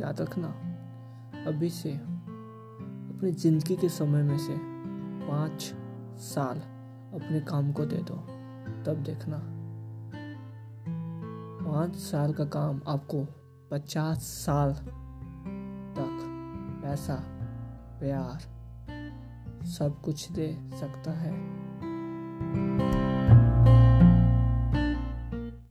याद रखना, अभी से, अपनी ज़िंदगी के समय में से पाँच साल अपने काम को दे दो, तब देखना। पाँच साल का काम आपको पचास साल तक पैसा, प्यार, सब कुछ दे सकता है।